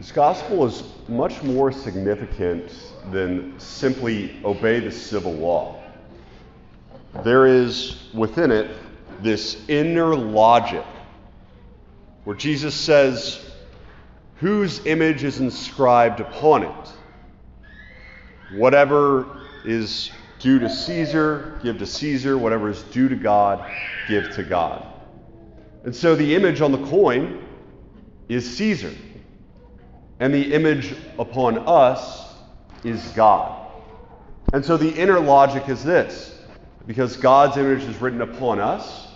This gospel is much more significant than simply obey the civil law. There is within it this inner logic where Jesus says, Whose image is inscribed upon it? Whatever is due to Caesar, give to Caesar. Whatever is due to God, give to God. And so the image on the coin is Caesar. And the image upon us is God. And so the inner logic is this because God's image is written upon us,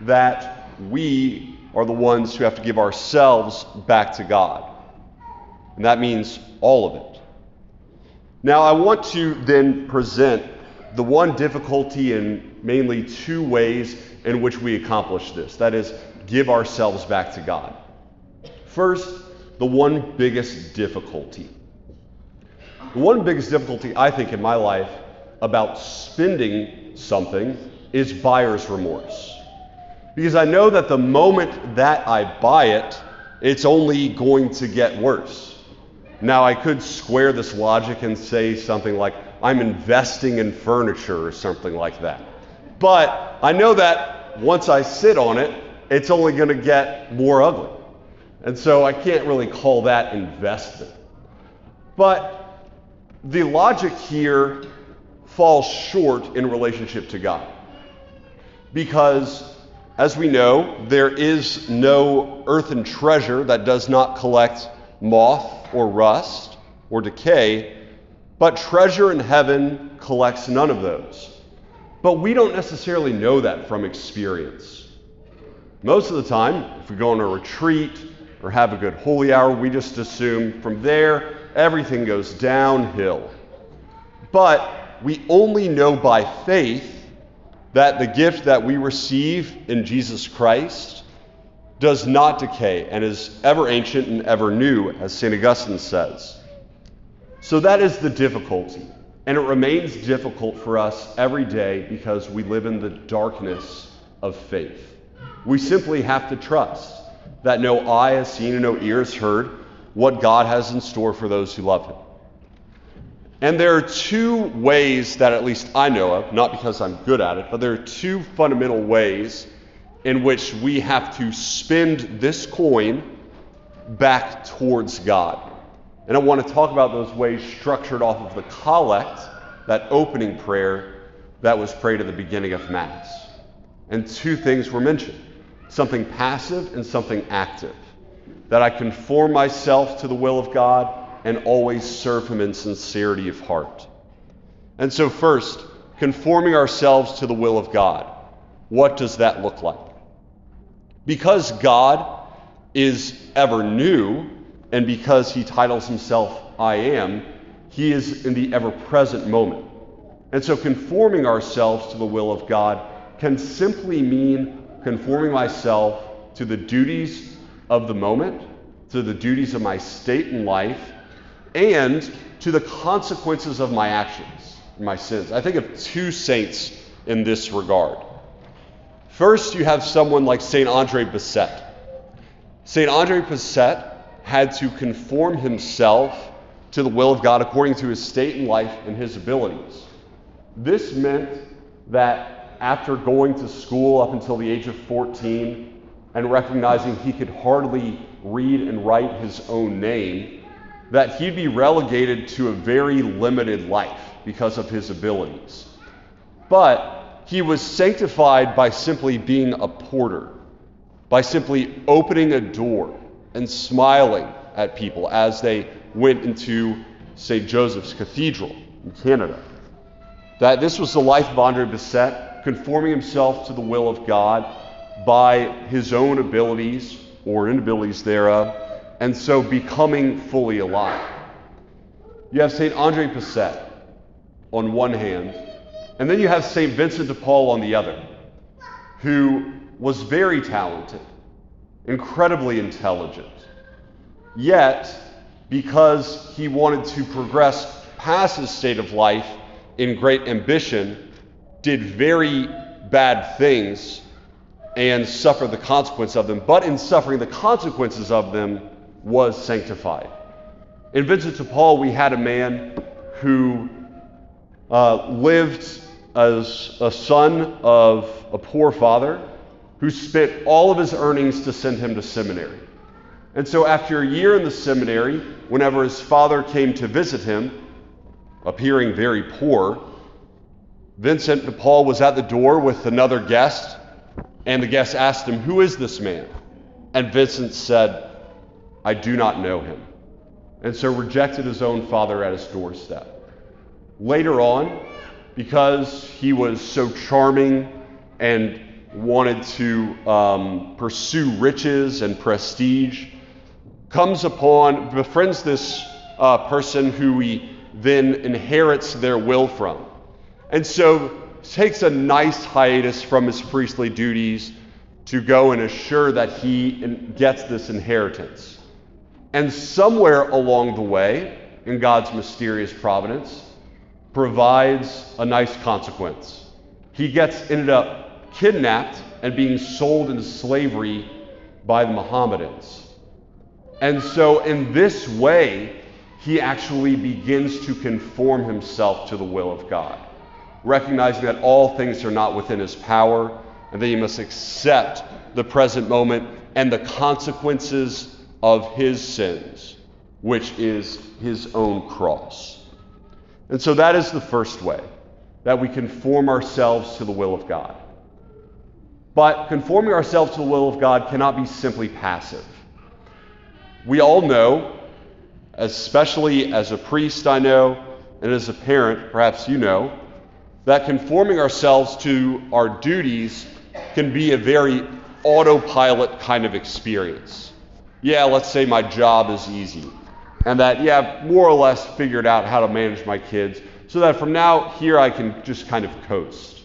that we are the ones who have to give ourselves back to God. And that means all of it. Now, I want to then present the one difficulty in mainly two ways in which we accomplish this that is, give ourselves back to God. First, the one biggest difficulty. The one biggest difficulty, I think, in my life about spending something is buyer's remorse. Because I know that the moment that I buy it, it's only going to get worse. Now, I could square this logic and say something like, I'm investing in furniture or something like that. But I know that once I sit on it, it's only going to get more ugly. And so I can't really call that investment. But the logic here falls short in relationship to God. Because, as we know, there is no earthen treasure that does not collect moth or rust or decay, but treasure in heaven collects none of those. But we don't necessarily know that from experience. Most of the time, if we go on a retreat or have a good holy hour, we just assume from there everything goes downhill. But we only know by faith that the gift that we receive in Jesus Christ does not decay and is ever ancient and ever new, as St. Augustine says. So that is the difficulty. And it remains difficult for us every day because we live in the darkness of faith. We simply have to trust that no eye has seen and no ear has heard what God has in store for those who love Him. And there are two ways that at least I know of, not because I'm good at it, but there are two fundamental ways in which we have to spend this coin back towards God. And I want to talk about those ways structured off of the collect, that opening prayer that was prayed at the beginning of Mass. And two things were mentioned something passive and something active. That I conform myself to the will of God and always serve Him in sincerity of heart. And so, first, conforming ourselves to the will of God. What does that look like? Because God is ever new, and because He titles Himself I am, He is in the ever present moment. And so, conforming ourselves to the will of God can simply mean conforming myself to the duties of the moment, to the duties of my state in life, and to the consequences of my actions, my sins. I think of two saints in this regard. First, you have someone like St. Andre Bessette. St. Andre Bessette had to conform himself to the will of God according to his state in life and his abilities. This meant that after going to school up until the age of 14 and recognizing he could hardly read and write his own name, that he'd be relegated to a very limited life because of his abilities. But he was sanctified by simply being a porter, by simply opening a door and smiling at people as they went into St. Joseph's Cathedral in Canada. That this was the life of Andre Bessette conforming himself to the will of God by his own abilities or inabilities thereof, and so becoming fully alive. You have St. Andre Bessette on one hand, and then you have St. Vincent de Paul on the other, who was very talented, incredibly intelligent. Yet, because he wanted to progress past his state of life in great ambition, did very bad things and suffered the consequence of them, but in suffering the consequences of them, was sanctified. In Vincent de Paul, we had a man who uh, lived as a son of a poor father who spent all of his earnings to send him to seminary. And so, after a year in the seminary, whenever his father came to visit him, appearing very poor, Vincent de Paul was at the door with another guest, and the guest asked him, Who is this man? And Vincent said, I do not know him. And so rejected his own father at his doorstep. Later on, because he was so charming and wanted to um, pursue riches and prestige, comes upon, befriends this uh, person who he then inherits their will from. And so takes a nice hiatus from his priestly duties to go and assure that he gets this inheritance. And somewhere along the way, in God's mysterious providence, provides a nice consequence. He gets ended up kidnapped and being sold into slavery by the Mohammedans. And so, in this way, he actually begins to conform himself to the will of God, recognizing that all things are not within his power and that he must accept the present moment and the consequences of his sins, which is his own cross. And so that is the first way that we conform ourselves to the will of God. But conforming ourselves to the will of God cannot be simply passive. We all know, especially as a priest, I know, and as a parent, perhaps you know, that conforming ourselves to our duties can be a very autopilot kind of experience. Yeah, let's say my job is easy, and that, yeah, more or less figured out how to manage my kids, so that from now here I can just kind of coast.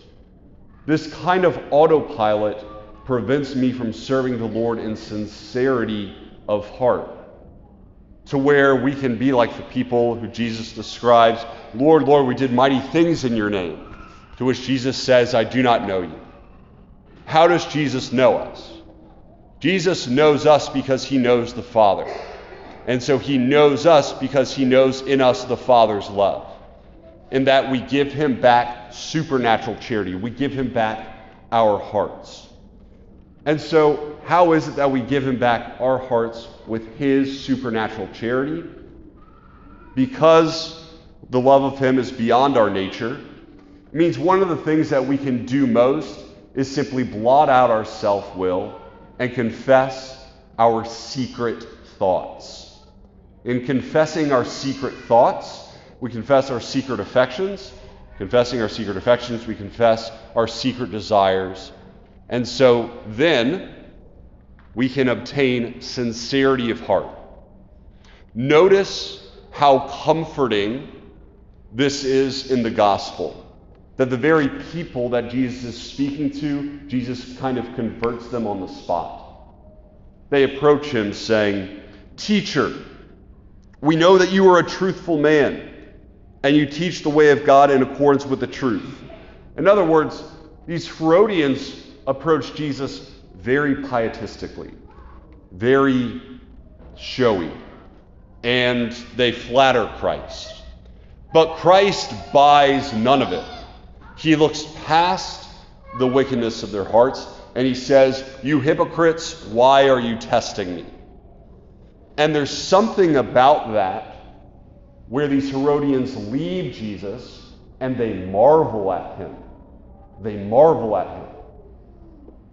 This kind of autopilot prevents me from serving the Lord in sincerity of heart. To where we can be like the people who Jesus describes Lord, Lord, we did mighty things in your name. To which Jesus says, I do not know you. How does Jesus know us? Jesus knows us because he knows the Father. And so he knows us because he knows in us the Father's love. In that we give him back supernatural charity, we give him back our hearts. And so, how is it that we give him back our hearts with his supernatural charity? Because the love of him is beyond our nature. Means one of the things that we can do most is simply blot out our self will and confess our secret thoughts. In confessing our secret thoughts, we confess our secret affections. Confessing our secret affections, we confess our secret desires. And so then we can obtain sincerity of heart. Notice how comforting this is in the gospel. That the very people that Jesus is speaking to, Jesus kind of converts them on the spot. They approach him saying, Teacher, we know that you are a truthful man and you teach the way of God in accordance with the truth. In other words, these Herodians approach Jesus very pietistically, very showy, and they flatter Christ. But Christ buys none of it. He looks past the wickedness of their hearts and he says, You hypocrites, why are you testing me? And there's something about that where these Herodians leave Jesus and they marvel at him. They marvel at him.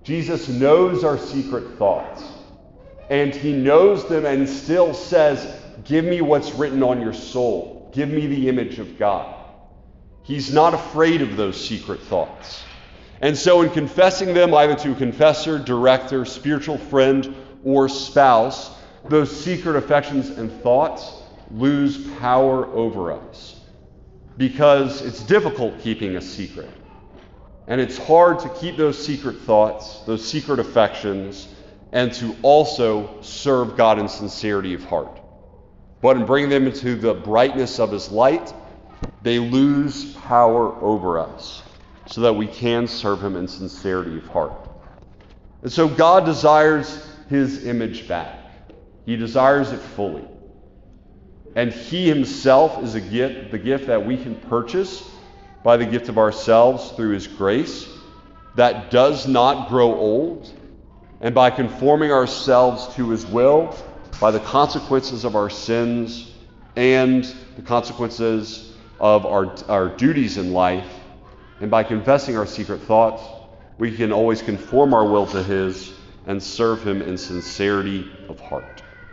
Jesus knows our secret thoughts, and he knows them and still says, Give me what's written on your soul. Give me the image of God. He's not afraid of those secret thoughts. And so, in confessing them either to a confessor, director, spiritual friend, or spouse, those secret affections and thoughts lose power over us because it's difficult keeping a secret. And it's hard to keep those secret thoughts, those secret affections, and to also serve God in sincerity of heart. But in bringing them into the brightness of His light, they lose power over us so that we can serve Him in sincerity of heart. And so God desires His image back. He desires it fully. And He Himself is a gift, the gift that we can purchase by the gift of ourselves through His grace that does not grow old, and by conforming ourselves to His will, by the consequences of our sins and the consequences of our, our duties in life, and by confessing our secret thoughts, we can always conform our will to His and serve Him in sincerity of heart.